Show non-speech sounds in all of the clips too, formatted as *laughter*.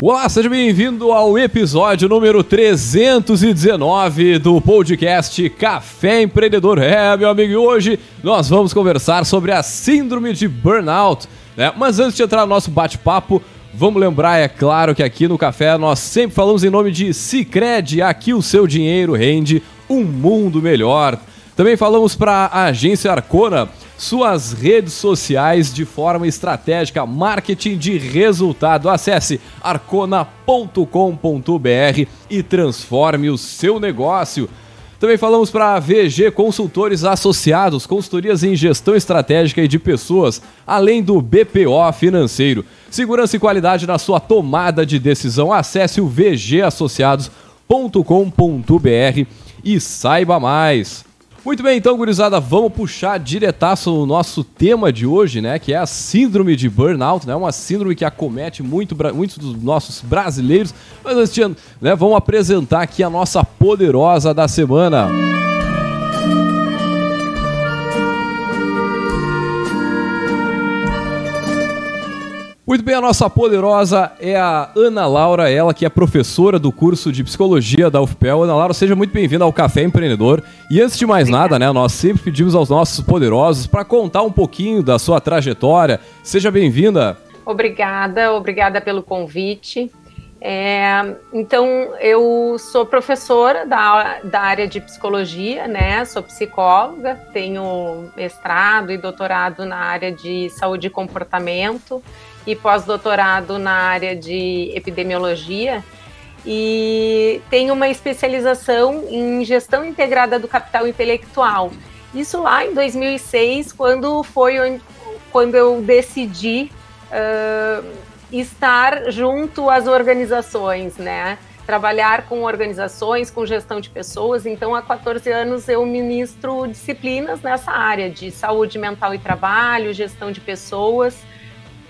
Olá, seja bem-vindo ao episódio número 319 do podcast Café Empreendedor. É, meu amigo, e hoje nós vamos conversar sobre a síndrome de burnout. Né? Mas antes de entrar no nosso bate-papo, vamos lembrar, é claro, que aqui no Café nós sempre falamos em nome de Cicred. Aqui o seu dinheiro rende um mundo melhor. Também falamos para a agência Arcona suas redes sociais de forma estratégica, marketing de resultado. Acesse arcona.com.br e transforme o seu negócio. Também falamos para a VG Consultores Associados, consultorias em gestão estratégica e de pessoas, além do BPO financeiro. Segurança e qualidade na sua tomada de decisão. Acesse o vgassociados.com.br e saiba mais. Muito bem, então, gurizada, vamos puxar diretaço o nosso tema de hoje, né? Que é a síndrome de burnout, né? Uma síndrome que acomete muito, muitos dos nossos brasileiros. Mas de, né, vamos apresentar aqui a nossa poderosa da semana. Música Muito bem, a nossa poderosa é a Ana Laura, ela que é professora do curso de psicologia da UFPEL. Ana Laura, seja muito bem-vinda ao Café Empreendedor. E antes de mais nada, né, nós sempre pedimos aos nossos poderosos para contar um pouquinho da sua trajetória. Seja bem-vinda. Obrigada, obrigada pelo convite. É, então, eu sou professora da, da área de psicologia, né? Sou psicóloga, tenho mestrado e doutorado na área de saúde e comportamento e pós-doutorado na área de epidemiologia e tenho uma especialização em gestão integrada do capital intelectual. Isso lá em 2006, quando foi quando eu decidi uh, estar junto às organizações, né? Trabalhar com organizações, com gestão de pessoas. Então, há 14 anos eu ministro disciplinas nessa área de saúde mental e trabalho, gestão de pessoas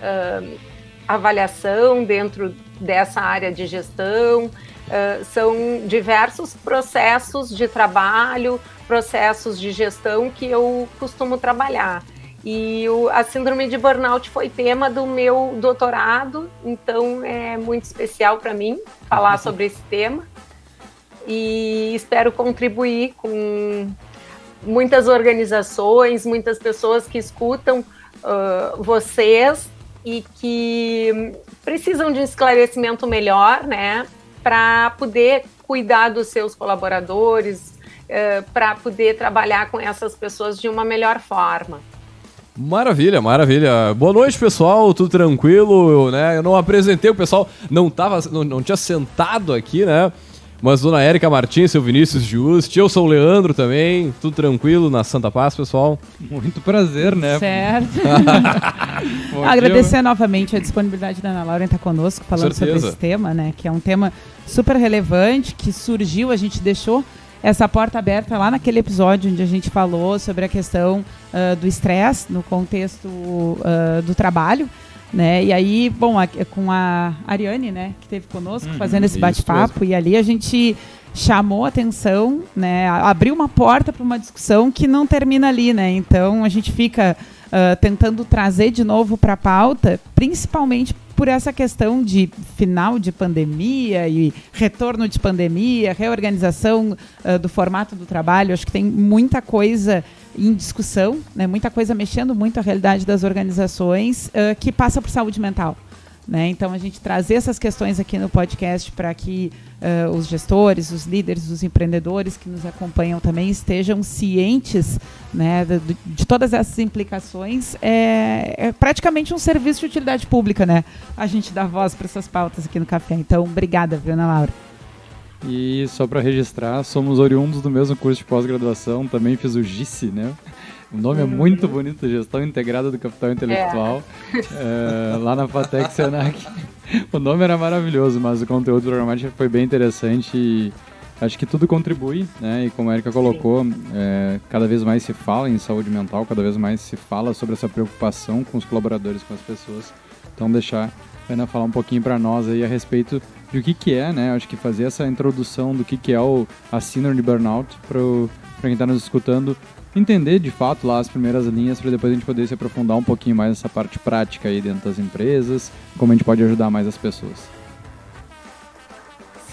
uh, avaliação dentro dessa área de gestão. Uh, são diversos processos de trabalho, processos de gestão que eu costumo trabalhar. E o, a síndrome de burnout foi tema do meu doutorado, então é muito especial para mim falar uhum. sobre esse tema. E espero contribuir com muitas organizações, muitas pessoas que escutam uh, vocês e que precisam de um esclarecimento melhor, né, para poder cuidar dos seus colaboradores, uh, para poder trabalhar com essas pessoas de uma melhor forma. Maravilha, maravilha. Boa noite, pessoal. Tudo tranquilo, né? Eu não apresentei o pessoal, não tava, não, não tinha sentado aqui, né? Mas Dona Érica Martins, seu Vinícius Juste, eu sou o Leandro também, tudo tranquilo na Santa Paz, pessoal? Muito prazer, né? Certo. *laughs* Agradecer novamente a disponibilidade da Ana Laura em estar conosco falando sobre esse tema, né? Que é um tema super relevante, que surgiu, a gente deixou essa porta aberta lá naquele episódio onde a gente falou sobre a questão uh, do estresse no contexto uh, do trabalho. Né? E aí, bom, a, com a Ariane, né, que esteve conosco uhum, fazendo esse bate-papo, e ali a gente chamou atenção, né, abriu uma porta para uma discussão que não termina ali, né? Então a gente fica uh, tentando trazer de novo para a pauta, principalmente por essa questão de final de pandemia e retorno de pandemia, reorganização uh, do formato do trabalho. Acho que tem muita coisa em discussão, né, muita coisa mexendo muito a realidade das organizações uh, que passa por saúde mental. Né? Então, a gente trazer essas questões aqui no podcast para que uh, os gestores, os líderes, os empreendedores que nos acompanham também estejam cientes né, de, de, todas essas implicações. É, é, praticamente um serviço de utilidade pública, né? A gente dá voz para essas pautas aqui no café. Então, obrigada, viu, Ana Laura? E só para registrar, somos oriundos do mesmo curso de pós-graduação, também fiz o GICE, né? O nome é uhum. muito bonito, Gestão Integrada do Capital Intelectual, é. *laughs* É, lá na Fatec Senac. *laughs* O nome era maravilhoso, mas o conteúdo programático foi bem interessante e acho que tudo contribui, né? E como a Erika colocou, é, cada vez mais se fala em saúde mental, cada vez mais se fala sobre essa preocupação com os colaboradores, com as pessoas. Então deixar a Ana falar um pouquinho para nós aí a respeito de o que, que é, né? Acho que fazer essa introdução do que, que é o, a síndrome de burnout para quem está nos escutando entender de fato lá as primeiras linhas para depois a gente poder se aprofundar um pouquinho mais nessa parte prática aí dentro das empresas, como a gente pode ajudar mais as pessoas.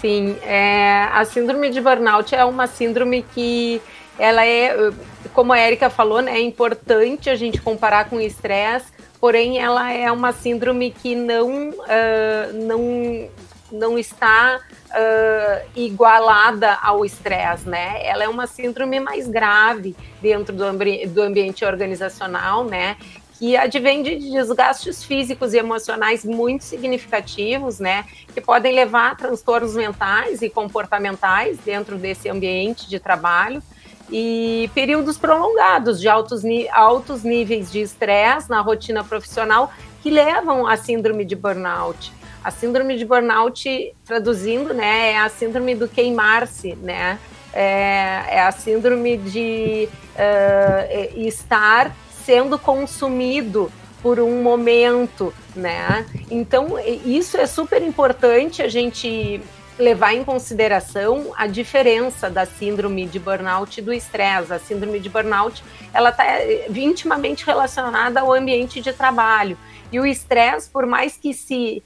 Sim, é, a síndrome de burnout é uma síndrome que ela é, como a Erika falou, né, é importante a gente comparar com o estresse, porém ela é uma síndrome que não, uh, não, não está uh, igualada ao estresse, né? Ela é uma síndrome mais grave dentro do, ambi do ambiente organizacional, né? que advém de desgastes físicos e emocionais muito significativos, né, que podem levar a transtornos mentais e comportamentais dentro desse ambiente de trabalho e períodos prolongados de altos, altos níveis de estresse na rotina profissional que levam à síndrome de burnout. A síndrome de burnout, traduzindo, né, é a síndrome do queimar-se, né? É, é, a síndrome de uh, estar sendo consumido por um momento, né? Então, isso é super importante a gente levar em consideração a diferença da síndrome de burnout e do estresse. A síndrome de burnout, ela está intimamente relacionada ao ambiente de trabalho. E o estresse, por mais que se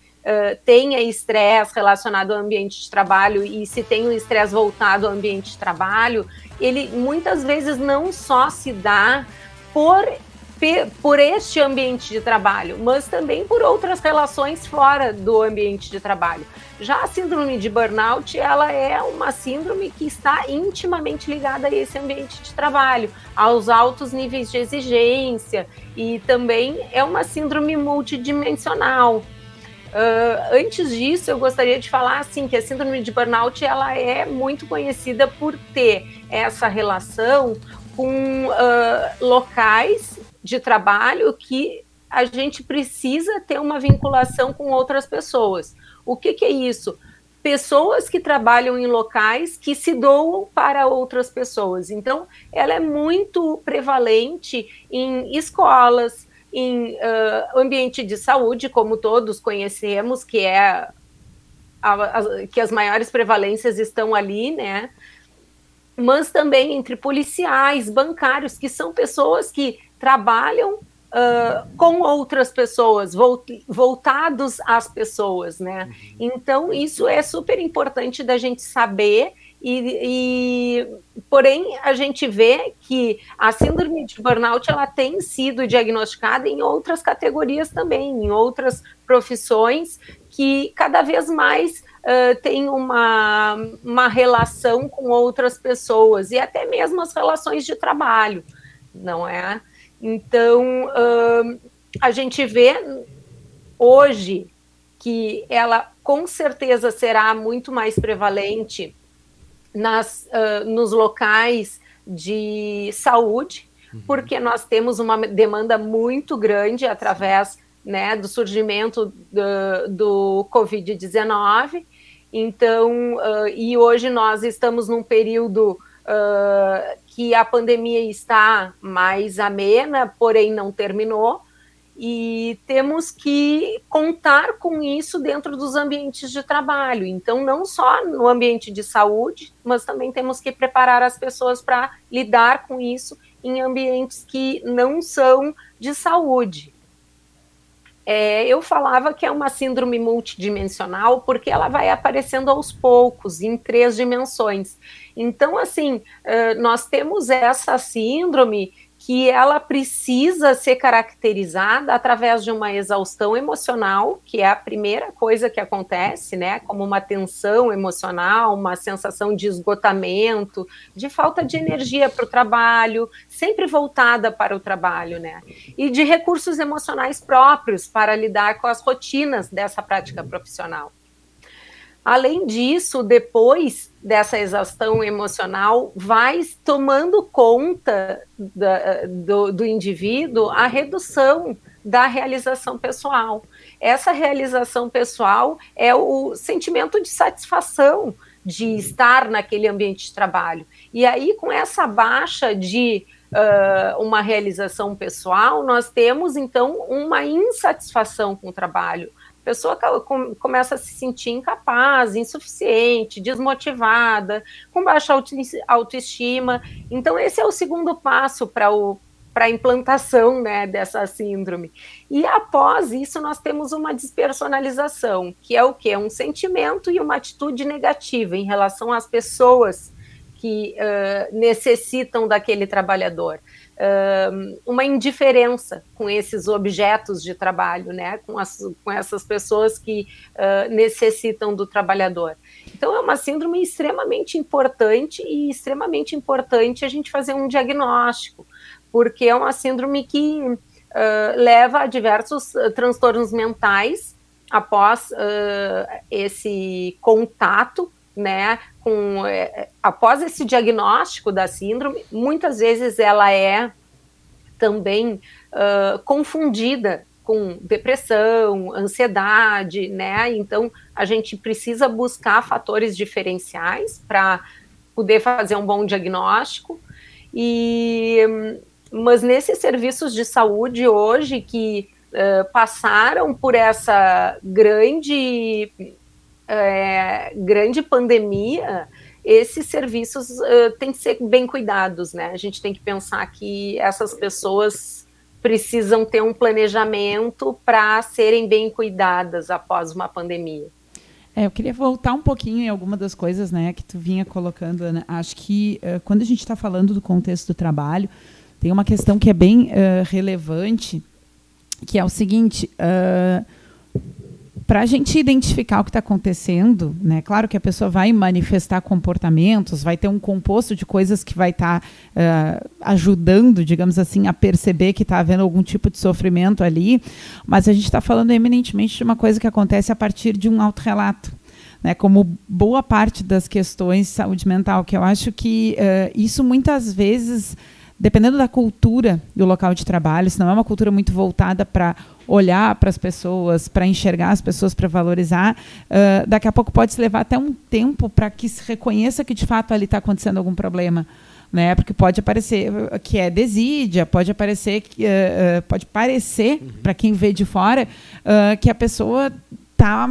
tenha estresse relacionado ao ambiente de trabalho e se tem o estresse voltado ao ambiente de trabalho, ele muitas vezes não só se dá por por este ambiente de trabalho, mas também por outras relações fora do ambiente de trabalho. Já a síndrome de burnout, ela é uma síndrome que está intimamente ligada a esse ambiente de trabalho, aos altos níveis de exigência e também é uma síndrome multidimensional. Uh, antes disso, eu gostaria de falar assim que a síndrome de burnout ela é muito conhecida por ter essa relação com uh, locais de trabalho que a gente precisa ter uma vinculação com outras pessoas. O que, que é isso? Pessoas que trabalham em locais que se doam para outras pessoas. Então, ela é muito prevalente em escolas, em uh, ambiente de saúde, como todos conhecemos, que é a, a, que as maiores prevalências estão ali, né? Mas também entre policiais, bancários, que são pessoas que trabalham uh, com outras pessoas, voltados às pessoas, né? Uhum. Então, isso é super importante da gente saber. E, e, porém a gente vê que a síndrome de burnout ela tem sido diagnosticada em outras categorias também, em outras profissões que cada vez mais uh, tem uma, uma relação com outras pessoas e até mesmo as relações de trabalho, não é? Então, uh, a gente vê hoje que ela com certeza será muito mais prevalente nas, uh, nos locais de saúde, uhum. porque nós temos uma demanda muito grande através né, do surgimento do, do Covid-19. Então, uh, e hoje nós estamos num período uh, que a pandemia está mais amena, porém não terminou, e temos que contar com isso dentro dos ambientes de trabalho. Então, não só no ambiente de saúde, mas também temos que preparar as pessoas para lidar com isso em ambientes que não são de saúde. É, eu falava que é uma síndrome multidimensional porque ela vai aparecendo aos poucos, em três dimensões. Então, assim, nós temos essa síndrome que ela precisa ser caracterizada através de uma exaustão emocional, que é a primeira coisa que acontece, né? Como uma tensão emocional, uma sensação de esgotamento, de falta de energia para o trabalho, sempre voltada para o trabalho, né? E de recursos emocionais próprios para lidar com as rotinas dessa prática profissional. Além disso, depois dessa exaustão emocional, vai tomando conta da, do, do indivíduo a redução da realização pessoal. Essa realização pessoal é o sentimento de satisfação de estar naquele ambiente de trabalho. E aí, com essa baixa de uh, uma realização pessoal, nós temos então uma insatisfação com o trabalho, a pessoa começa a se sentir incapaz, insuficiente, desmotivada, com baixa autoestima. Então, esse é o segundo passo para a implantação né, dessa síndrome. E após isso, nós temos uma despersonalização, que é o que? Um sentimento e uma atitude negativa em relação às pessoas que uh, necessitam daquele trabalhador. Uma indiferença com esses objetos de trabalho, né, com, as, com essas pessoas que uh, necessitam do trabalhador. Então, é uma síndrome extremamente importante e extremamente importante a gente fazer um diagnóstico, porque é uma síndrome que uh, leva a diversos uh, transtornos mentais após esse contato, né, com, eh, após esse diagnóstico da síndrome, muitas vezes ela é também confundida com depressão, ansiedade, né? Então a gente precisa buscar fatores diferenciais para poder fazer um bom diagnóstico. E mas nesses serviços de saúde hoje que uh, passaram por essa grande, uh, grande pandemia, esses serviços uh, têm que ser bem cuidados, né? A gente tem que pensar que essas pessoas precisam ter um planejamento para serem bem cuidadas após uma pandemia. É, eu queria voltar um pouquinho em alguma das coisas né, que tu vinha colocando, Ana. Acho que uh, quando a gente está falando do contexto do trabalho, tem uma questão que é bem uh, relevante, que é o seguinte: uh, para a gente identificar o que está acontecendo, né? Claro que a pessoa vai manifestar comportamentos, vai ter um composto de coisas que vai estar tá, uh, ajudando, digamos assim, a perceber que está havendo algum tipo de sofrimento ali, mas a gente está falando eminentemente de uma coisa que acontece a partir de um autorrelato. Né, como boa parte das questões de saúde mental, que eu acho que uh, isso muitas vezes dependendo da cultura do local de trabalho, se não é uma cultura muito voltada para olhar para as pessoas, para enxergar as pessoas, para valorizar, uh, daqui a pouco pode se levar até um tempo para que se reconheça que de fato ali está acontecendo algum problema. Né, porque pode aparecer que é desídia, pode aparecer que uh, pode parecer uhum. para quem vê de fora uh, que a pessoa está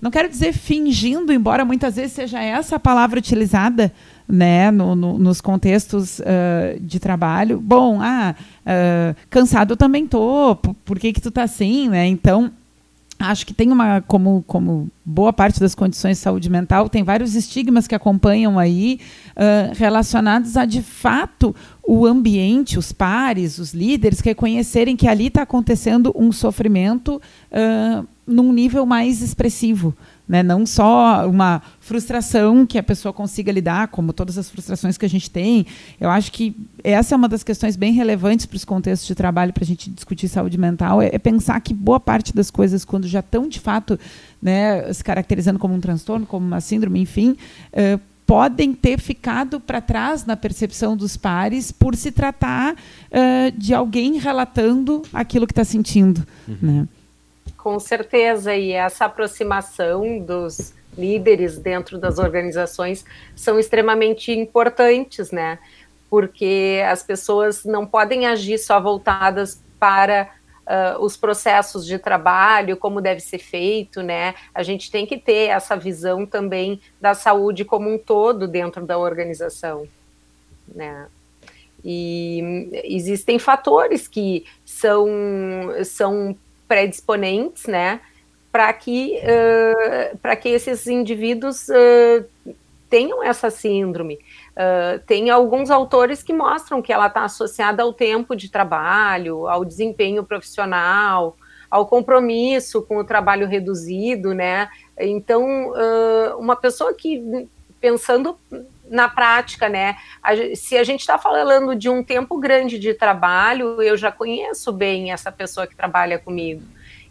não quero dizer fingindo, embora muitas vezes seja essa a palavra utilizada, né, no, no, nos contextos uh, de trabalho. Bom, ah, uh, cansado eu também tô, por, por que que tu tá assim, né? Então, acho que tem uma, como, como boa parte das condições de saúde mental, tem vários estigmas que acompanham aí, uh, relacionados a, de fato, o ambiente, os pares, os líderes, reconhecerem que ali está acontecendo um sofrimento num nível mais expressivo. Né? Não só uma frustração que a pessoa consiga lidar, como todas as frustrações que a gente tem. Eu acho que essa é uma das questões bem relevantes para os contextos de trabalho para a gente discutir saúde mental, é, é, pensar que boa parte das coisas, quando já estão de fato né, se caracterizando como um transtorno, como uma síndrome, enfim, uh, podem ter ficado para trás na percepção dos pares por se tratar uh, de alguém relatando aquilo que está sentindo. Uhum. Né? Com certeza, e essa aproximação dos líderes dentro das organizações são extremamente importantes, né? Porque as pessoas não podem agir só voltadas para uh, os processos de trabalho, como deve ser feito, né? A gente tem que ter essa visão também da saúde como um todo dentro da organização, né? E existem fatores que são, são predisponentes, né, para que, uh, para que esses indivíduos uh, tenham essa síndrome. Uh, tem alguns autores que mostram que ela está associada ao tempo de trabalho, ao desempenho profissional, ao compromisso com o trabalho reduzido, né? Então, uh, uma pessoa que, pensando na prática, né? A, se a gente está falando de um tempo grande de trabalho, eu já conheço bem essa pessoa que trabalha comigo.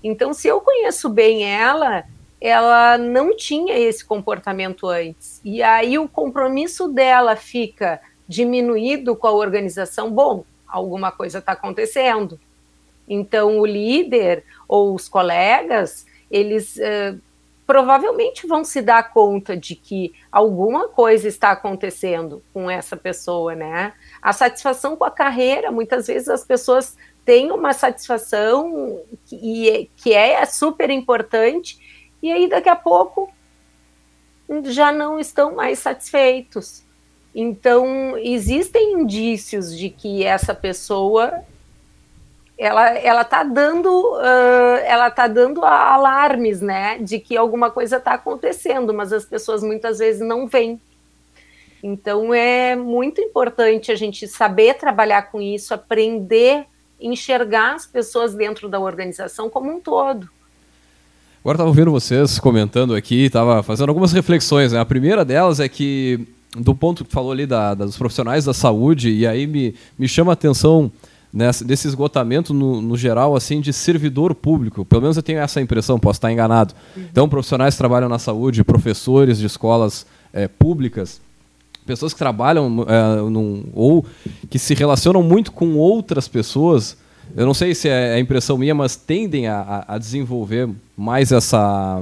Então, se eu conheço bem ela, ela não tinha esse comportamento antes. E aí o compromisso dela fica diminuído com a organização. Bom, alguma coisa está acontecendo. Então, o líder ou os colegas, eles uh, provavelmente vão se dar conta de que alguma coisa está acontecendo com essa pessoa, né? A satisfação com a carreira, muitas vezes as pessoas têm uma satisfação que, que é super importante, e aí daqui a pouco já não estão mais satisfeitos. Então, existem indícios de que essa pessoa ela ela está dando uh, ela está dando alarmes né de que alguma coisa está acontecendo mas as pessoas muitas vezes não veem então é muito importante a gente saber trabalhar com isso aprender enxergar as pessoas dentro da organização como um todo agora estava ouvindo vocês comentando aqui estava fazendo algumas reflexões né? a primeira delas é que do ponto que falou ali da, dos profissionais da saúde e aí me, me chama a atenção nessa, desse esgotamento no, no, geral assim de servidor público. Pelo menos eu tenho essa impressão, posso estar enganado. Uhum. Então, profissionais que trabalham na saúde, professores de escolas é, públicas, pessoas que trabalham é, num, ou que se relacionam muito com outras pessoas. Eu não sei se é, é impressão minha, mas tendem a, a desenvolver mais essa,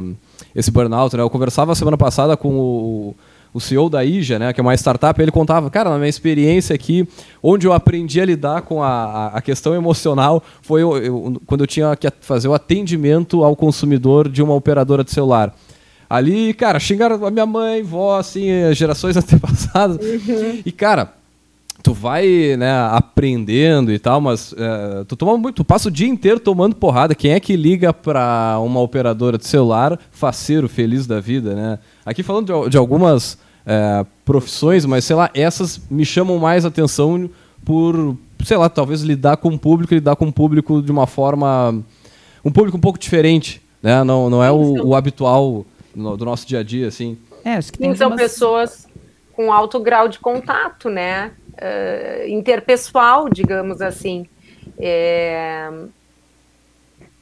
esse burnout. Né? Eu conversava semana passada com o o CEO da IJA, né, que é uma startup, ele contava, cara, na minha experiência aqui, onde eu aprendi a lidar com a, a questão emocional foi eu, eu, quando eu tinha que fazer o atendimento ao consumidor de uma operadora de celular. Ali, cara, xingaram a minha mãe, vó, assim, gerações *laughs* antepassadas. Uhum. E, cara, tu vai, né, aprendendo e tal, mas é, tu toma muito, tu passa o dia inteiro tomando porrada. Quem é que liga para uma operadora de celular, faceiro, feliz da vida, né? Aqui falando de, de algumas é, profissões, mas sei lá, essas me chamam mais atenção por, sei lá, talvez lidar com o público, lidar com o público de uma forma. um público um pouco diferente, né? Não, não é o, o habitual no, do nosso dia a dia, assim. É, acho que tem são umas... pessoas com alto grau de contato, né? Uh, interpessoal, digamos assim. É,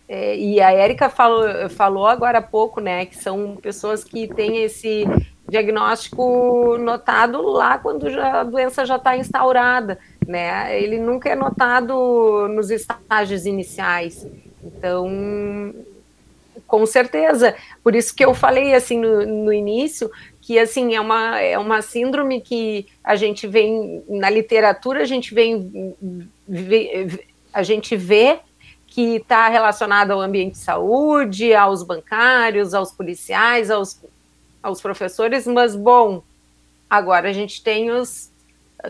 é, e a Érica falou, falou agora há pouco, né, que são pessoas que têm esse diagnóstico notado lá quando já, a doença já está instaurada, né? Ele nunca é notado nos estágios iniciais. Então, com certeza. Por isso que eu falei assim no, no início que assim é uma, é uma síndrome que a gente vem na literatura a gente vem a gente vê que está relacionada ao ambiente de saúde, aos bancários, aos policiais, aos, aos professores, mas bom, agora a gente tem os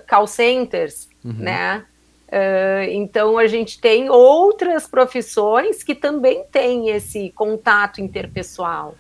call centers, uhum. né? Uh, então a gente tem outras profissões que também têm esse contato interpessoal.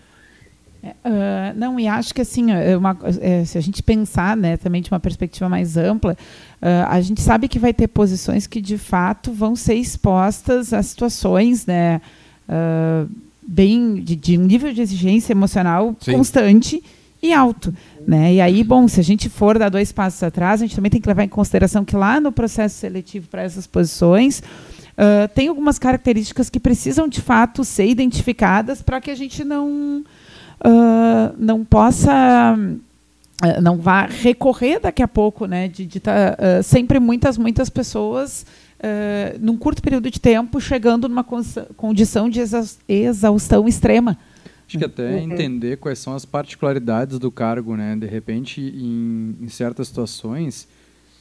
Uh, não, e acho que assim, é uma, é, se a gente pensar né, também de uma perspectiva mais ampla, uh, a gente sabe que vai ter posições que de fato vão ser expostas a situações né, uh, bem de, de, um nível de exigência emocional Sim. constante e alto. Né? E aí, bom, se a gente for dar dois passos atrás, a gente também tem que levar em consideração que lá no processo seletivo para essas posições, tem algumas características que precisam de fato ser identificadas para que a gente não uh, não possa não vá recorrer daqui a pouco, né, de estar tá, uh, sempre muitas muitas pessoas uh, num curto período de tempo chegando numa condição de exaustão extrema. Acho que até uhum. entender quais são as particularidades do cargo, né? De repente, em, em certas situações,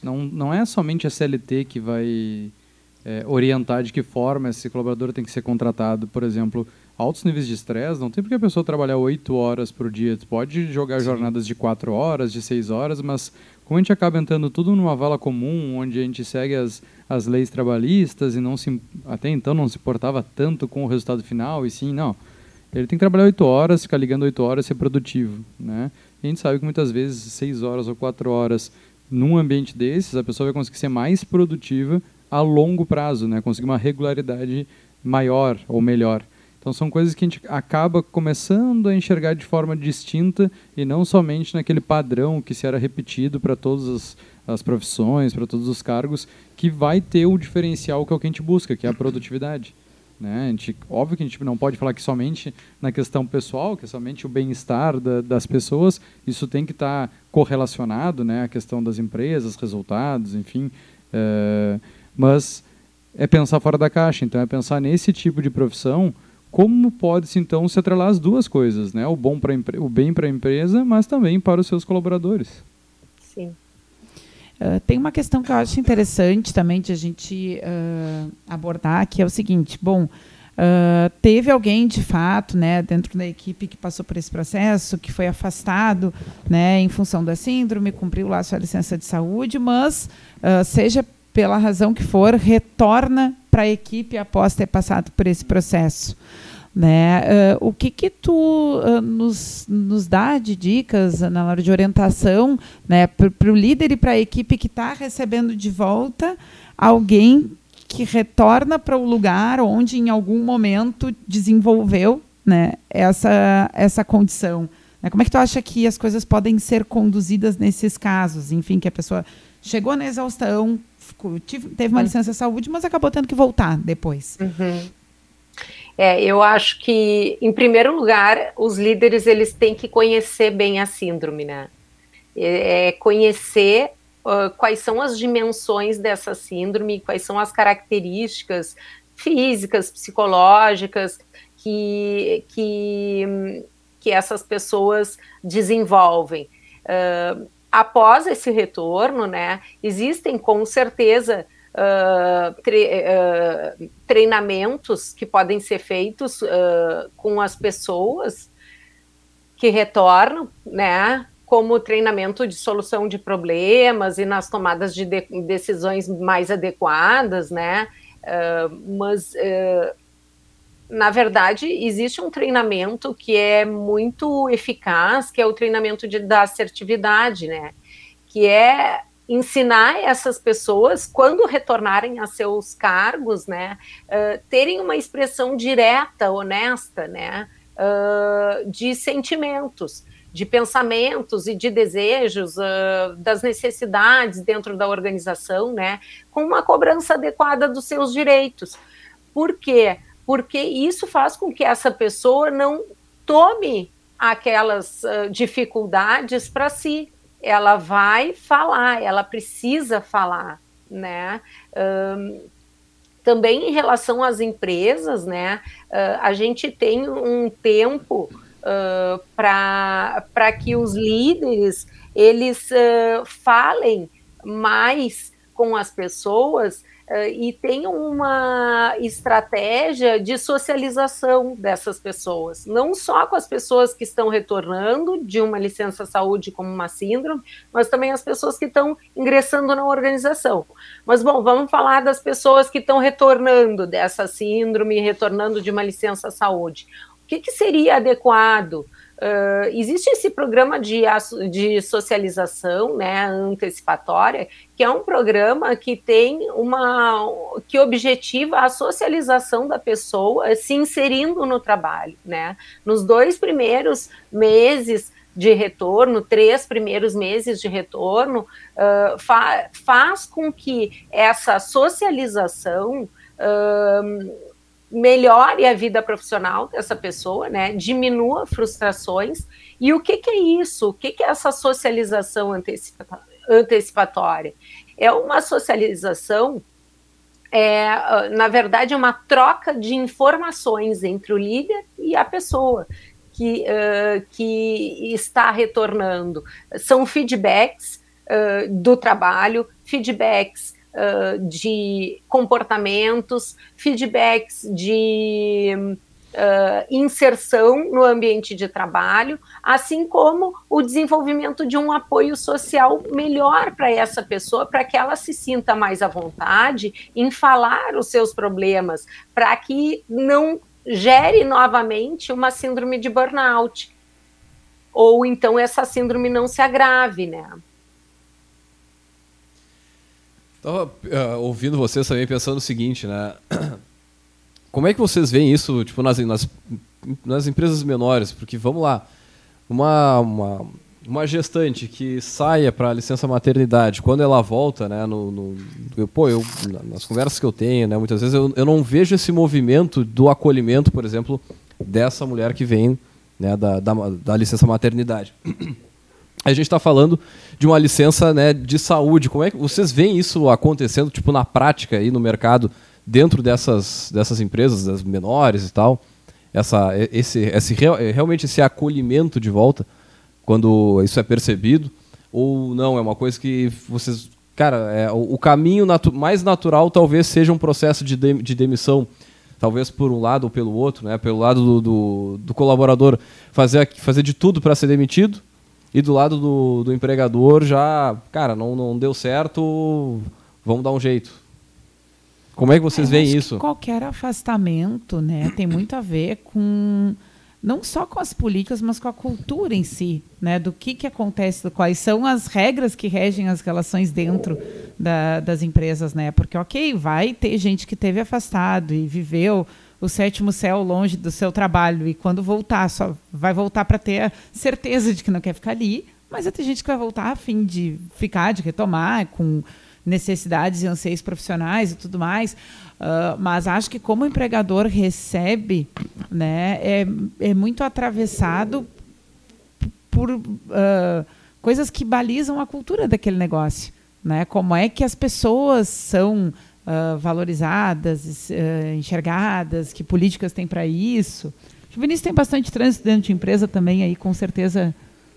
não, não é somente a CLT que vai é, orientar de que forma esse colaborador tem que ser contratado. Por exemplo, altos níveis de estresse, não tem porque a pessoa trabalhar oito horas por dia. Tu pode jogar Sim. jornadas de quatro horas, de seis horas, mas como a gente acaba entrando tudo numa vala comum, onde a gente segue as, as leis trabalhistas e não se, até então não se importava tanto com o resultado final, e sim, não. Ele tem que trabalhar oito horas, ficar ligando oito horas, ser produtivo, né? E a gente sabe que muitas vezes seis horas ou quatro horas num ambiente desses, a pessoa vai conseguir ser mais produtiva a longo prazo, né? Conseguir uma regularidade maior ou melhor. Então são coisas que a gente acaba começando a enxergar de forma distinta e não somente naquele padrão que se era repetido para todas as, as profissões, para todos os cargos, que vai ter o diferencial que é o que a gente busca, que é a produtividade. Né? A gente, óbvio que a gente não pode falar que somente na questão pessoal, que é somente o bem-estar da, das pessoas, isso tem que estar tá correlacionado, né? a questão das empresas, resultados, enfim. É, mas é pensar fora da caixa, então é pensar nesse tipo de profissão como pode-se então se atrelar as duas coisas, né? O bom para o bem para a empresa, mas também para os seus colaboradores. Sim. Uh, tem uma questão que eu acho interessante também de a gente uh, abordar, que é o seguinte: bom, Uh, teve alguém de fato, né, dentro da equipe que passou por esse processo, que foi afastado, né, em função da síndrome, cumpriu lá sua licença de saúde, mas uh, seja pela razão que for, retorna para a equipe após ter passado por esse processo. Né? Uh, o que que tu uh, nos, nos dá de dicas na hora de orientação né, para o líder e para a equipe que está recebendo de volta alguém que retorna para o lugar onde em algum momento desenvolveu né, essa, essa condição. Né? Como é que tu acha que as coisas podem ser conduzidas nesses casos? Enfim, que a pessoa chegou na exaustão, ficou, teve uma uhum. licença de saúde, mas acabou tendo que voltar depois. Uhum. É, eu acho que, em primeiro lugar, os líderes eles têm que conhecer bem a síndrome, né? É, é conhecer uh, quais são as dimensões dessa síndrome, quais são as características físicas, psicológicas que, que, que essas pessoas desenvolvem. Uh, após esse retorno, né, existem com certeza uh, tre uh, treinamentos que podem ser feitos com as pessoas que retornam, né, como treinamento de solução de problemas e nas tomadas de, de decisões mais adequadas, né? Uh, mas, uh, na verdade, existe um treinamento que é muito eficaz, que é o treinamento de, da assertividade, né? Que é ensinar essas pessoas, quando retornarem a seus cargos, né, uh, terem uma expressão direta, honesta, né, de sentimentos de pensamentos e de desejos, uh, das necessidades dentro da organização, né, com uma cobrança adequada dos seus direitos. Por quê? Porque isso faz com que essa pessoa não tome aquelas uh, dificuldades para si. Ela vai falar, ela precisa falar, né? Um, também em relação às empresas, né? Uh, a gente tem um tempo uh, para que os líderes eles uh, falem mais com as pessoas e tenham uma estratégia de socialização dessas pessoas, não só com as pessoas que estão retornando de uma licença saúde como uma síndrome, mas também as pessoas que estão ingressando na organização. Mas bom, vamos falar das pessoas que estão retornando dessa síndrome, retornando de uma licença saúde. O que, que seria adequado? Uh, existe esse programa de, de socialização né, antecipatória, que é um programa que tem uma que objetiva a socialização da pessoa se inserindo no trabalho. Né? Nos dois primeiros meses de retorno, três primeiros meses de retorno, uh, fa faz com que essa socialização uh, melhore a vida profissional dessa pessoa, né? Diminua frustrações. E o que, que é isso? O que, que é essa socialização antecipatória? É uma socialização, é, na verdade, é uma troca de informações entre o líder e a pessoa que, uh, que está retornando. São feedbacks uh, do trabalho, feedbacks uh, de comportamentos, feedbacks de uh, inserção no ambiente de trabalho, assim como o desenvolvimento de um apoio social melhor para essa pessoa, para que ela se sinta mais à vontade em falar os seus problemas, para que não gere novamente uma síndrome de burnout. Ou então essa síndrome não se agrave, né? Estava uh, ouvindo vocês também pensando o seguinte, né? *clears throat* Como é que vocês veem isso, tipo, nas, nas, nas empresas menores? Porque, vamos lá, uma, uma, uma gestante que saia para licença maternidade, quando ela volta, né, no, no eu, pô, eu, nas conversas que eu tenho, né, muitas vezes eu, eu não vejo esse movimento do acolhimento, por exemplo, dessa mulher que vem né, da, da, da licença maternidade. *clears throat* a gente está falando de uma licença né, de saúde. Como é que vocês veem isso acontecendo, tipo, na prática aí no mercado, dentro dessas, dessas empresas, das menores e tal? Essa, esse, esse, realmente esse acolhimento de volta, quando isso é percebido? Ou não, é uma coisa que vocês. Cara, é, o, o caminho natu mais natural talvez seja um processo de, de, de demissão talvez por um lado ou pelo outro, né? Pelo lado do, do, do colaborador fazer, fazer de tudo para ser demitido e do lado do, do empregador já, cara, não, não deu certo, vamos dar um jeito. Como é que vocês é, veem isso? qualquer afastamento, né, tem muito a ver com não só com as políticas, mas com a cultura em si, né? Do que, que acontece, quais são as regras que regem as relações dentro da, das empresas, né? Porque, ok, vai ter gente que teve afastado e viveu o sétimo céu longe do seu trabalho e quando voltar só vai voltar para ter a certeza de que não quer ficar ali, mas ter gente que vai voltar a fim de ficar, de retomar com necessidades e anseios profissionais e tudo mais. Uh, mas acho que como o empregador recebe, né, é, é muito atravessado por uh, coisas que balizam a cultura daquele negócio. Né? Como é que as pessoas são uh, valorizadas, enxergadas, que políticas tem para isso. O Vinícius tem bastante trânsito dentro de empresa também, aí com certeza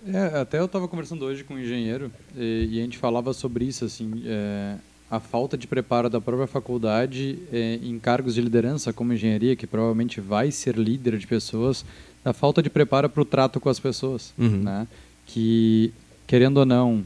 é, até eu estava conversando hoje com um engenheiro e, e, a gente falava sobre isso, assim, é, a falta de preparo da própria faculdade é, em cargos de liderança, como engenharia, que provavelmente vai ser líder de pessoas, a falta de preparo para o trato com as pessoas, uhum. né? Que, querendo ou não,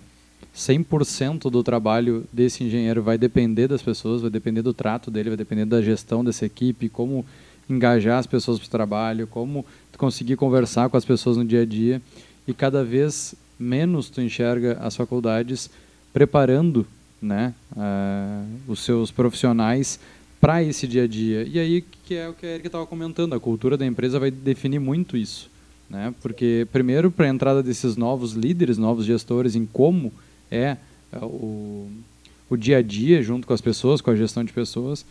100% do trabalho desse engenheiro vai depender das pessoas, vai depender do trato dele, vai depender da gestão dessa equipe, como engajar as pessoas para o trabalho, como conseguir conversar com as pessoas no dia a dia e cada vez menos tu enxerga as faculdades preparando né, uh, os seus profissionais para esse dia a dia. E aí que é o que a Erika estava comentando, a cultura da empresa vai definir muito isso. Né? Porque, primeiro, para a entrada desses novos líderes, novos gestores, em como é uh, o, o dia a dia junto com as pessoas, com a gestão de pessoas,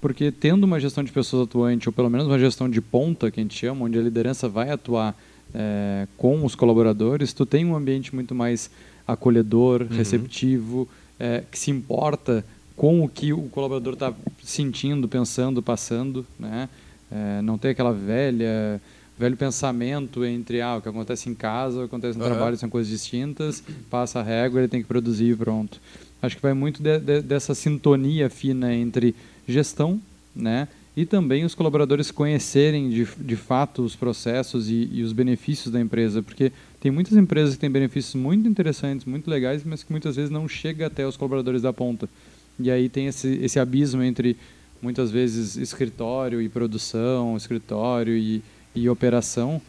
porque tendo uma gestão de pessoas atuante, ou pelo menos uma gestão de ponta, que a gente chama, onde a liderança vai atuar é, com os colaboradores, tu tem um ambiente muito mais acolhedor, uhum. receptivo, é, que se importa com o que o colaborador está sentindo, pensando, passando, né? É, não tem aquela velha velho pensamento entre ah, o que acontece em casa, o que acontece no uhum. trabalho são coisas distintas, passa a régua, ele tem que produzir e pronto. Acho que vai muito de, de, dessa sintonia fina entre gestão, né, e também os colaboradores conhecerem de, de fato os processos e, e, os benefícios da empresa, porque tem muitas empresas que têm benefícios muito interessantes, muito legais, mas que muitas vezes não chega até os colaboradores da ponta. E aí tem esse, esse abismo entre muitas vezes escritório e produção, escritório e, e operação,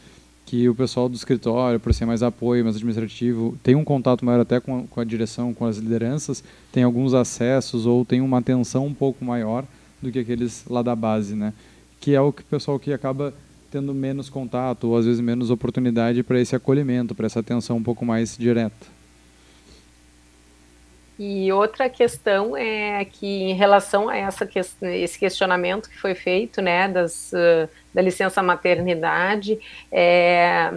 que o pessoal do escritório, por ser mais apoio, mais administrativo, tem um contato maior até com a, com a direção, com as lideranças, tem alguns acessos ou tem uma atenção um pouco maior do que aqueles lá da base, né? Que é o que o pessoal que acaba tendo menos contato ou às vezes menos oportunidade para esse acolhimento, para essa atenção um pouco mais direta. E outra questão é que, em relação a essa que, esse questionamento que foi feito, né, das, uh, da licença maternidade, é,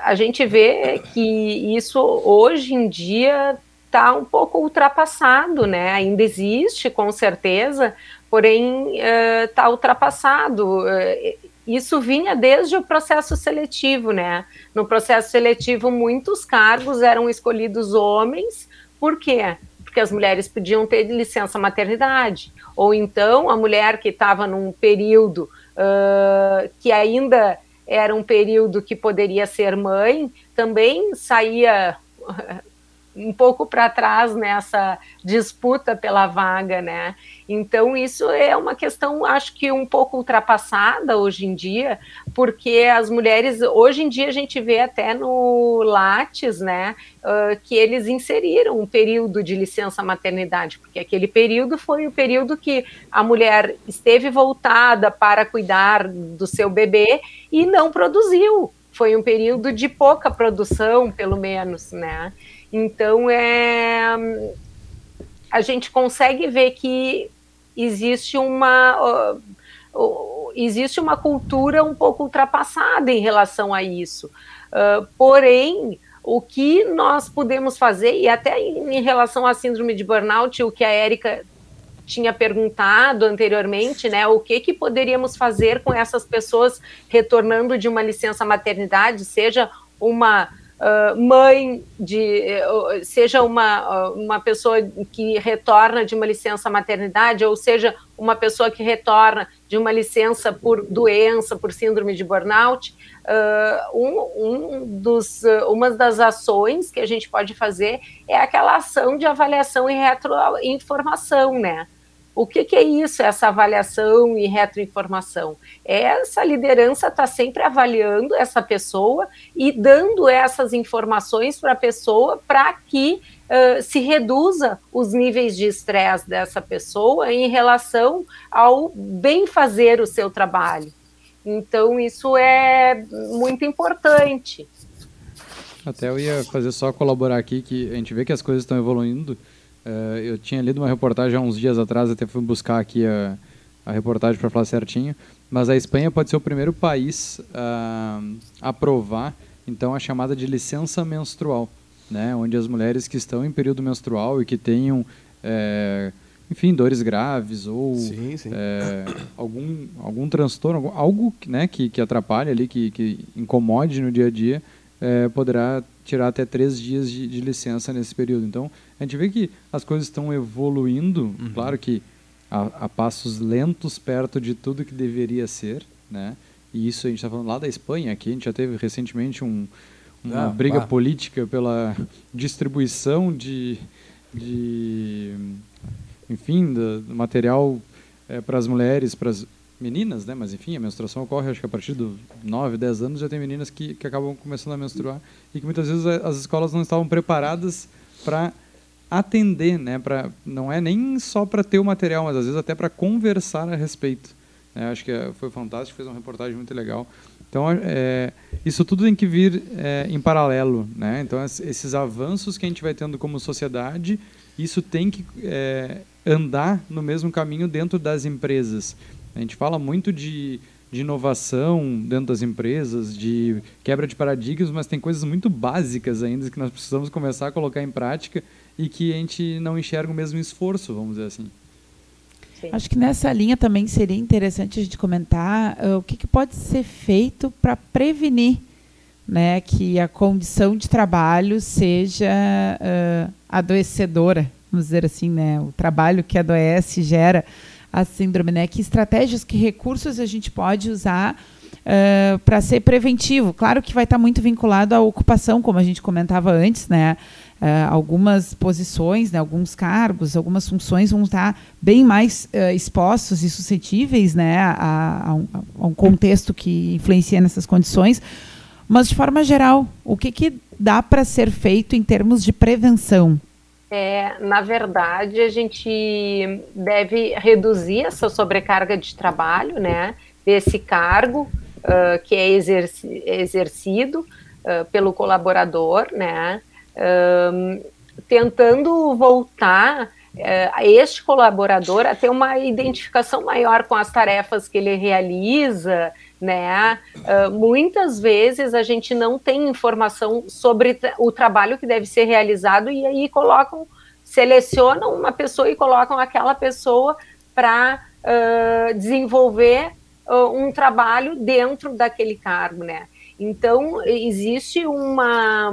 a gente vê que isso hoje em dia está um pouco ultrapassado, né? Ainda existe, com certeza, porém está uh, ultrapassado. Uh, isso vinha desde o processo seletivo, né? No processo seletivo, muitos cargos eram escolhidos homens, por quê? Porque as mulheres podiam ter licença maternidade, ou então a mulher que estava num período uh, que ainda era um período que poderia ser mãe, também saía um pouco para trás nessa disputa pela vaga, né? Então isso é uma questão, acho que um pouco ultrapassada hoje em dia, porque as mulheres hoje em dia a gente vê até no Lattes, né, uh, que eles inseriram um período de licença maternidade, porque aquele período foi o período que a mulher esteve voltada para cuidar do seu bebê e não produziu. Foi um período de pouca produção, pelo menos, né? Então, é, a gente consegue ver que existe uma, existe uma cultura um pouco ultrapassada em relação a isso. Uh, porém, o que nós podemos fazer, e até em, em relação à síndrome de burnout, o que a Érica tinha perguntado anteriormente, né, o que que poderíamos fazer com essas pessoas retornando de uma licença maternidade, seja uma uh, mãe de uh, seja uma, uh, uma pessoa que retorna de uma licença maternidade ou seja uma pessoa que retorna de uma licença por doença por síndrome de burnout um, um dos, uma das ações que a gente pode fazer é aquela ação de avaliação e retroinformação, né? O que, que, é isso, essa avaliação e retroinformação? Essa liderança está sempre avaliando essa pessoa e dando essas informações para a pessoa para que uh, se reduza os níveis de estresse dessa pessoa em relação ao bem fazer o seu trabalho. Então, isso é muito importante. Até eu ia fazer só colaborar aqui, que a gente vê que as coisas estão evoluindo Uh, eu tinha lido uma reportagem há uns dias atrás, até fui buscar aqui a, a reportagem para falar certinho, mas a Espanha pode ser o primeiro país a aprovar então a chamada de licença menstrual, né, onde as mulheres que estão em período menstrual e que tenham é, enfim, dores graves ou sim, sim. É, algum, algum transtorno, algo né, que, que atrapalhe ali, que, que incomode no dia a dia, é, poderá tirar até três dias de, de, licença nesse período. Então, a gente vê que as coisas estão evoluindo, uhum. claro que a, a, passos lentos perto de tudo que deveria ser, né? E isso a gente está falando lá da Espanha, aqui a gente já teve recentemente um, uma ah, briga bah. política pela distribuição de, de enfim, do, material é, para as mulheres, para as meninas, né? Mas enfim, a menstruação ocorre, acho que a partir dos 9, 10 anos já tem meninas que, que acabam começando a menstruar e que muitas vezes as escolas não estavam preparadas para atender, né? Para não é nem só para ter o material, mas às vezes até para conversar a respeito. Né? Acho que é, foi fantástico, fez uma reportagem muito legal. Então, é, isso tudo tem que vir é, em paralelo, né? Então, esses avanços que a gente vai tendo como sociedade, isso tem que é, andar no mesmo caminho dentro das empresas. A gente fala muito de, de inovação dentro das empresas, de quebra de paradigmas, mas tem coisas muito básicas ainda que nós precisamos começar a colocar em prática e que a gente não enxerga o mesmo esforço, vamos dizer assim. Sim. Acho que nessa linha também seria interessante a gente comentar uh, o que, que, pode ser feito para prevenir né, que a condição de trabalho seja uh, adoecedora, vamos dizer assim, né, o trabalho que adoece gera a síndrome, né? Que estratégias, que recursos a gente pode usar uh, para ser preventivo? Claro que vai estar tá muito vinculado à ocupação, como a gente comentava antes, né? Uh, algumas posições, né, alguns cargos, algumas funções vão estar bem mais uh, expostos e suscetíveis né, a, a, um, a, um, contexto que influencia nessas condições. Mas, de forma geral, o que, que dá para ser feito em termos de prevenção? é, na verdade, a gente deve reduzir essa sobrecarga de trabalho, né, desse cargo uh, que é exerci exercido uh, pelo colaborador, né, tentando voltar a este colaborador a ter uma identificação maior com as tarefas que ele realiza, né? Uh, muitas vezes a gente não tem informação sobre o trabalho que deve ser realizado e aí colocam, selecionam uma pessoa e colocam aquela pessoa para uh, desenvolver um trabalho dentro daquele cargo, né? Então existe uma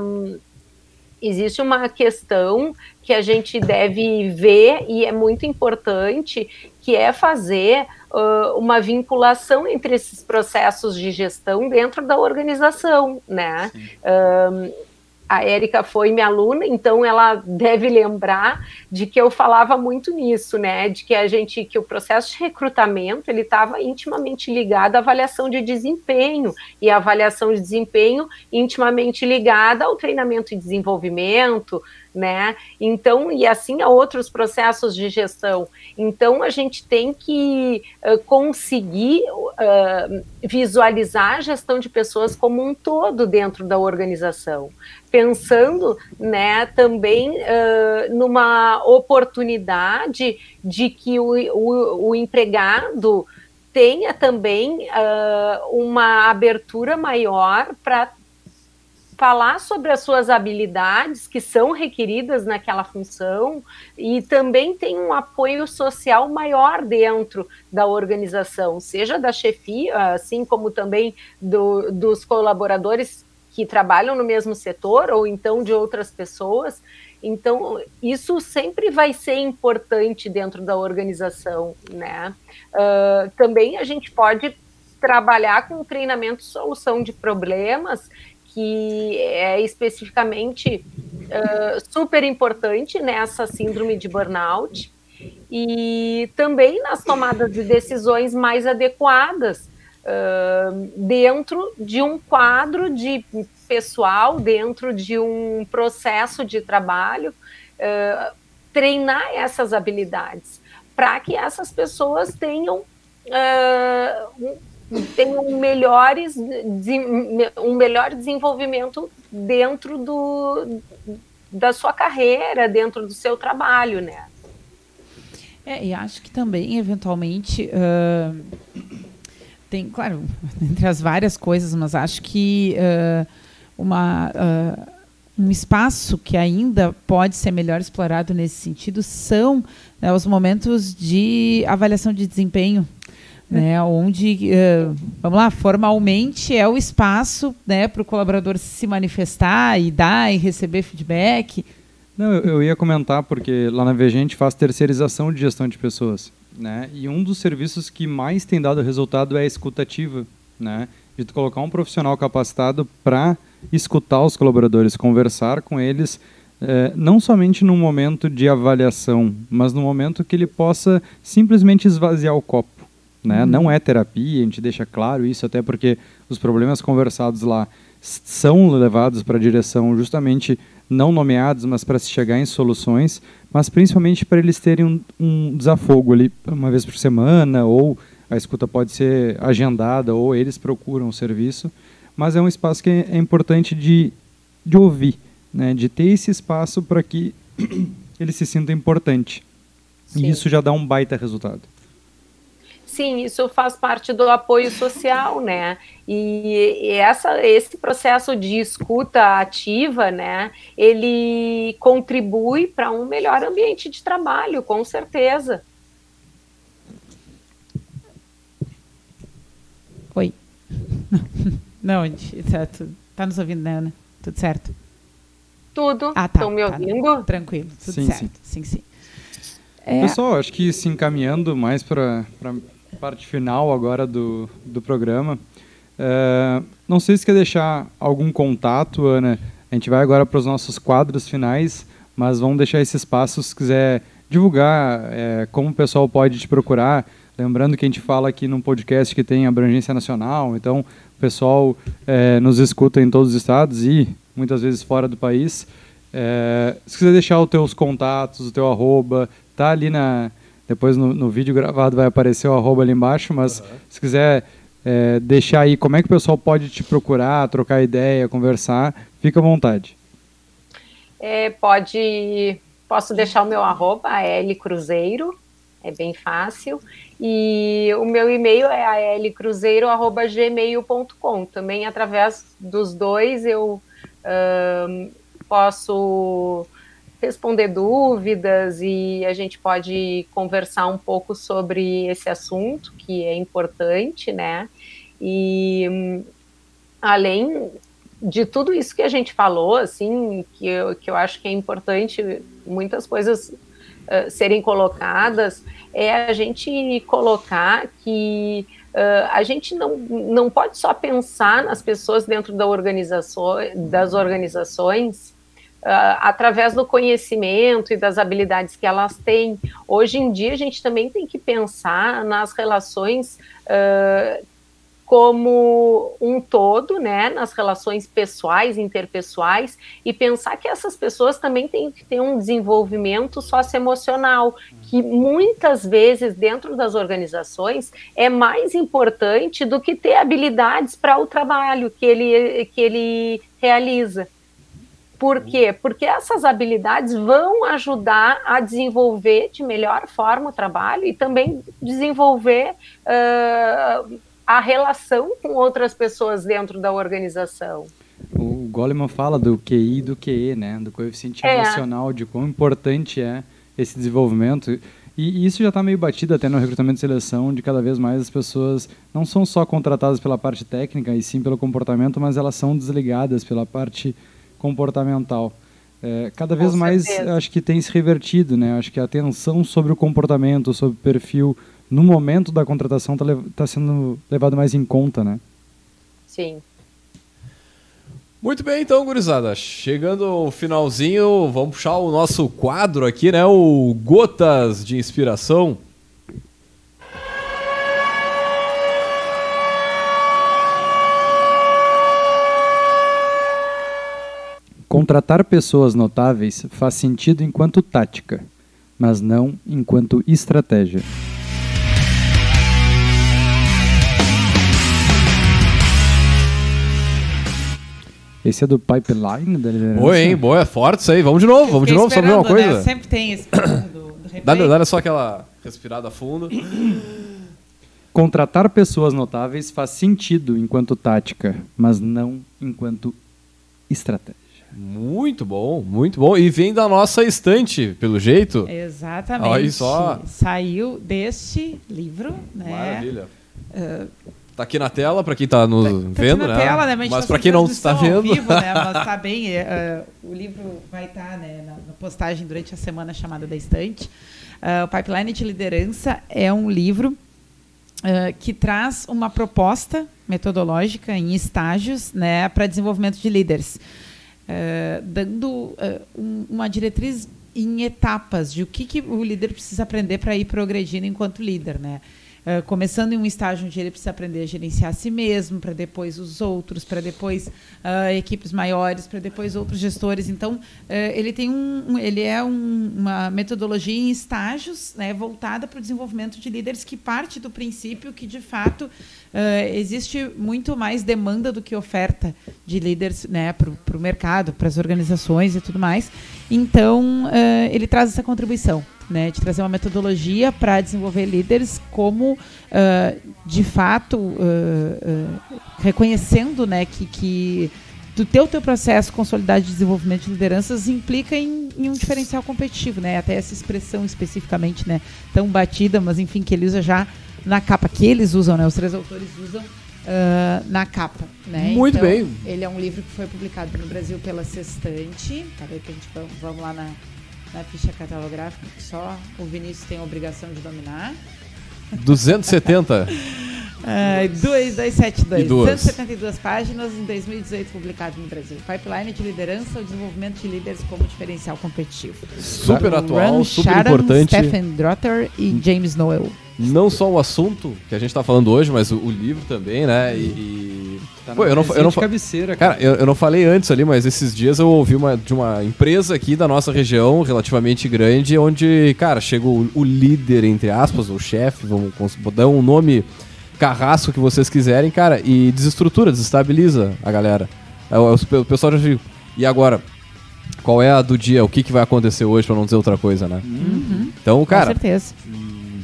existe uma questão que a gente deve ver e é muito importante, que é fazer uh, uma vinculação entre esses processos de gestão dentro da organização, né? A Érica foi minha aluna, então ela deve lembrar de que eu falava muito nisso, né? De que a gente, que o processo de recrutamento ele estava intimamente ligado à avaliação de desempenho e a avaliação de desempenho intimamente ligada ao treinamento e desenvolvimento, né? Então, e assim a outros processos de gestão. Então, a gente tem que uh, conseguir uh, visualizar a gestão de pessoas como um todo dentro da organização, pensando, né, também uh, numa oportunidade de que o, o, o empregado tenha também uma abertura maior para falar sobre as suas habilidades que são requeridas naquela função e também tem um apoio social maior dentro da organização, seja da chefia, assim como também do, dos colaboradores que trabalham no mesmo setor ou então de outras pessoas. Então, isso sempre vai ser importante dentro da organização, né? Uh, também a gente pode trabalhar com treinamento solução de problemas, que é especificamente uh, super importante nessa síndrome de burnout, e também nas tomadas de decisões mais adequadas, uh, dentro de um quadro de pessoal, dentro de um processo de trabalho, uh, treinar essas habilidades para que essas pessoas tenham uh, tenham melhores um melhor desenvolvimento dentro do, da sua carreira, dentro do seu trabalho, né? É, e acho que também, eventualmente, uh, tem, claro, *laughs* entre as várias coisas, mas acho que uh, uma, uh, um espaço que ainda pode ser melhor explorado nesse sentido são né, os momentos de avaliação de desempenho. Né, onde, uh, vamos lá, formalmente é o espaço né, para o colaborador se manifestar e dar e receber feedback. Não, eu, eu ia comentar, porque lá na VG a gente faz terceirização de gestão de pessoas. Né? E um dos serviços que mais tem dado resultado é a escutativa, né? De tu colocar um profissional capacitado para escutar os colaboradores, conversar com eles, é, não somente no momento de avaliação, mas no momento que ele possa simplesmente esvaziar o copo. Né? Uhum. Não é terapia, a gente deixa claro isso, até porque os problemas conversados lá são levados para a direção justamente não nomeados, mas para se chegar em soluções, mas principalmente para eles terem um, um, desafogo ali uma vez por semana, ou a escuta pode ser agendada, ou eles procuram o serviço, mas é um espaço que é, importante de, de ouvir, né, de ter esse espaço para que *clears throat* ele se sinta importante. Sim. E isso já dá um baita resultado. Sim, isso faz parte do apoio social, né? E essa, esse processo de escuta ativa, né, ele contribui para um melhor ambiente de trabalho, com certeza. Oi. *laughs* Não, tá, tá nos ouvindo, né, Ana? Tudo certo? Tudo. Ah, tá. Estão me tá, ouvindo? Tá, tranquilo, tudo sim, certo. Sim, sim. sim. É... Pessoal, acho que se encaminhando mais para parte final agora do, do programa. Uh, não sei se quer deixar algum contato, Ana. A gente vai agora para os nossos quadros finais, mas vamos deixar esse espaço se quiser divulgar é, como o pessoal pode te procurar. Lembrando que a gente fala aqui num podcast que tem abrangência nacional, então o pessoal é, nos escuta em todos os estados e muitas vezes fora do país. É, se quiser deixar os teus contatos, o teu arroba, tá ali na, depois no, no, vídeo gravado vai aparecer o arroba ali embaixo, mas uhum. se quiser é, deixar aí como é que o pessoal pode te procurar, trocar ideia, conversar, fica à vontade. É, pode, posso deixar o meu arroba, L Cruzeiro, é bem fácil. E o meu e-mail é alcruzeiro.gmail.com. Também através dos dois eu posso responder dúvidas e a gente pode conversar um pouco sobre esse assunto que é importante, né? E além de tudo isso que a gente falou, assim, que eu, que eu acho que é importante muitas coisas uh, serem colocadas, é a gente colocar que uh, a gente não, não pode só pensar nas pessoas dentro da organização, das organizações uh, através do conhecimento e das habilidades que elas têm. Hoje em dia, a gente também tem que pensar nas relações uh, como um todo, né, nas relações pessoais, interpessoais, e pensar que essas pessoas também têm que ter um desenvolvimento socioemocional, que muitas vezes dentro das organizações é mais importante do que ter habilidades para o trabalho que ele, que ele realiza. Por quê? Porque essas habilidades vão ajudar a desenvolver de melhor forma o trabalho e também desenvolver uh, a relação com outras pessoas dentro da organização. O Goleman fala do QI e do QE, né? Do coeficiente é. emocional, de quão importante é esse desenvolvimento. E isso já está meio batido até no recrutamento e seleção, de cada vez mais as pessoas não são só contratadas pela parte técnica e sim pelo comportamento, mas elas são desligadas pela parte comportamental. É, cada vez mais acho que tem se revertido, né? Acho que a atenção sobre o comportamento, sobre o perfil, no momento da contratação está tá sendo levado mais em conta, né? Sim. Muito bem, então, gurizada. Chegando ao finalzinho, vamos puxar o nosso quadro aqui, né? O Gotas de Inspiração. Contratar pessoas notáveis faz sentido enquanto tática, mas não enquanto estratégia. Esse é do pipeline da liderança? Boa, hein? Boa, é forte isso aí. Vamos de novo, vamos de novo sobre uma coisa. Né? Sempre tem esse *coughs* do, do dá, dá só aquela respirada fundo. *coughs* Contratar pessoas notáveis faz sentido enquanto tática, mas não enquanto estratégia. Muito bom, muito bom. E vem da nossa estante, pelo jeito. Exatamente. Olha só. Saiu deste livro, né? Maravilha. Uh, tá aqui na tela para quem está nos tá, tá vendo, né? Tela, né? Mas, Mas para quem não está vendo, vivo, né? *laughs* Mas tá bem. Uh, o livro vai estar tá, né, na, na, postagem durante a semana chamada da estante. Uh, o Pipeline de Liderança é um livro Uh, que traz uma proposta metodológica em estágios né, para desenvolvimento de líderes. Eh, dando uh, um, uma diretriz em etapas de o que, que o líder precisa aprender para ir progredindo enquanto líder, né? Uh, começando em um estágio onde ele precisa aprender a gerenciar a si mesmo, para depois os outros, para depois uh, equipes maiores, para depois outros gestores. Então, uh, ele tem um, um ele é um, uma metodologia em estágios, né, voltada para o desenvolvimento de líderes que parte do princípio que de fato existe muito mais demanda do que oferta de líderes, né, para o mercado, para as organizações e tudo mais. Então, ele traz essa contribuição né, de trazer uma metodologia para desenvolver líderes como, uh, de fato, uh, uh, reconhecendo né, que, que do teu teu processo consolidado de desenvolvimento de lideranças implica em, em, um diferencial competitivo, né? Até essa expressão especificamente, né, tão batida, mas enfim que ele usa já na capa que eles usam, né? Os três autores usam uh, na capa, né? Muito então, bem. Ele é um livro que foi publicado no Brasil pela Sextante. Peraí que a gente vamos lá na na ficha catalográfica que só o Vinícius tem a obrigação de dominar. 270. Uh, 2272. 272 páginas em 2018 publicado no Brasil. Pipeline de liderança ou desenvolvimento de líderes como diferencial competitivo. Super atual, Ron super Sharon, importante. Stephen Drotter e James Noel. Não só o assunto que a gente está falando hoje, mas o, o, livro também, né? E, Tá Pô, eu não, eu não cabeceira, cara. cara eu, eu, não falei antes ali, mas esses dias eu ouvi uma, de uma empresa aqui da nossa região, relativamente grande, onde, cara, chega o, o líder, entre aspas, o chefe, vamos dar um nome carrasco que vocês quiserem, cara, e desestrutura, desestabiliza a galera. É, o, o pessoal já diz, e agora? Qual é a do dia? O que, que vai acontecer hoje, pra não dizer outra coisa, né? Uhum. Então, cara. Com certeza.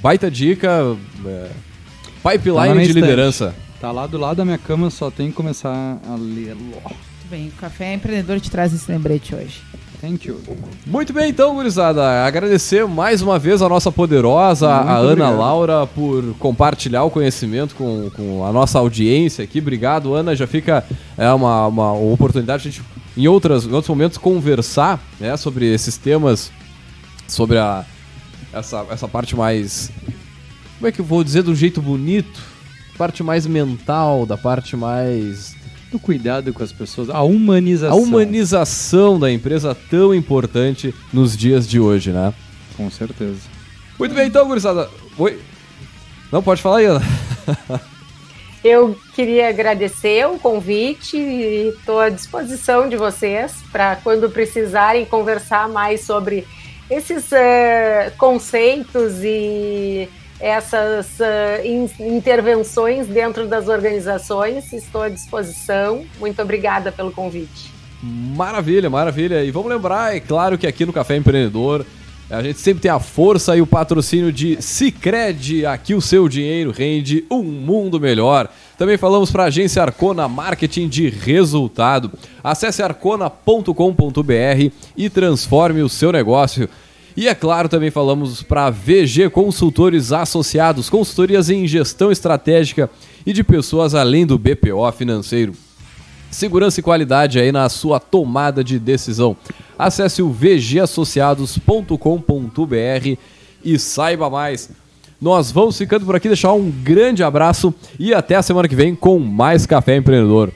Baita dica. É, pipeline tá de liderança. Tá lá do lado da minha cama, só tem que começar a ler. Muito bem, o Café Empreendedor te traz esse lembrete hoje. Thank you. Muito bem, então, gurizada. Agradecer mais uma vez a nossa poderosa, Muito a Ana obrigado. Laura, por compartilhar o conhecimento com, com a nossa audiência aqui. Obrigado, Ana. Já fica é, uma, uma oportunidade de a gente, em, outras, em outros momentos, conversar né, sobre esses temas, sobre a, essa, essa parte mais. Como é que eu vou dizer do jeito bonito? Parte mais mental, da parte mais do cuidado com as pessoas, a humanização. A humanização da empresa tão importante nos dias de hoje, né? Com certeza. Muito bem, então, gurizada. Oi. Não, pode falar aí, Ana. *laughs* Eu queria agradecer o convite e estou à disposição de vocês para quando precisarem conversar mais sobre esses uh, conceitos e essas uh, in intervenções dentro das organizações. Estou à disposição. Muito obrigada pelo convite. Maravilha, maravilha. E vamos lembrar, é claro que aqui no Café Empreendedor a gente sempre tem a força e o patrocínio de Cicred. Aqui o seu dinheiro rende um mundo melhor. Também falamos para a agência Arcona Marketing de Resultado. Acesse arcona.com.br e transforme o seu negócio. E é claro, também falamos para VG Consultores Associados, consultorias em gestão estratégica e de pessoas além do BPO financeiro. Segurança e qualidade aí na sua tomada de decisão. Acesse o vgassociados.com.br e saiba mais. Nós vamos ficando por aqui, deixar um grande abraço e até a semana que vem com mais Café Empreendedor.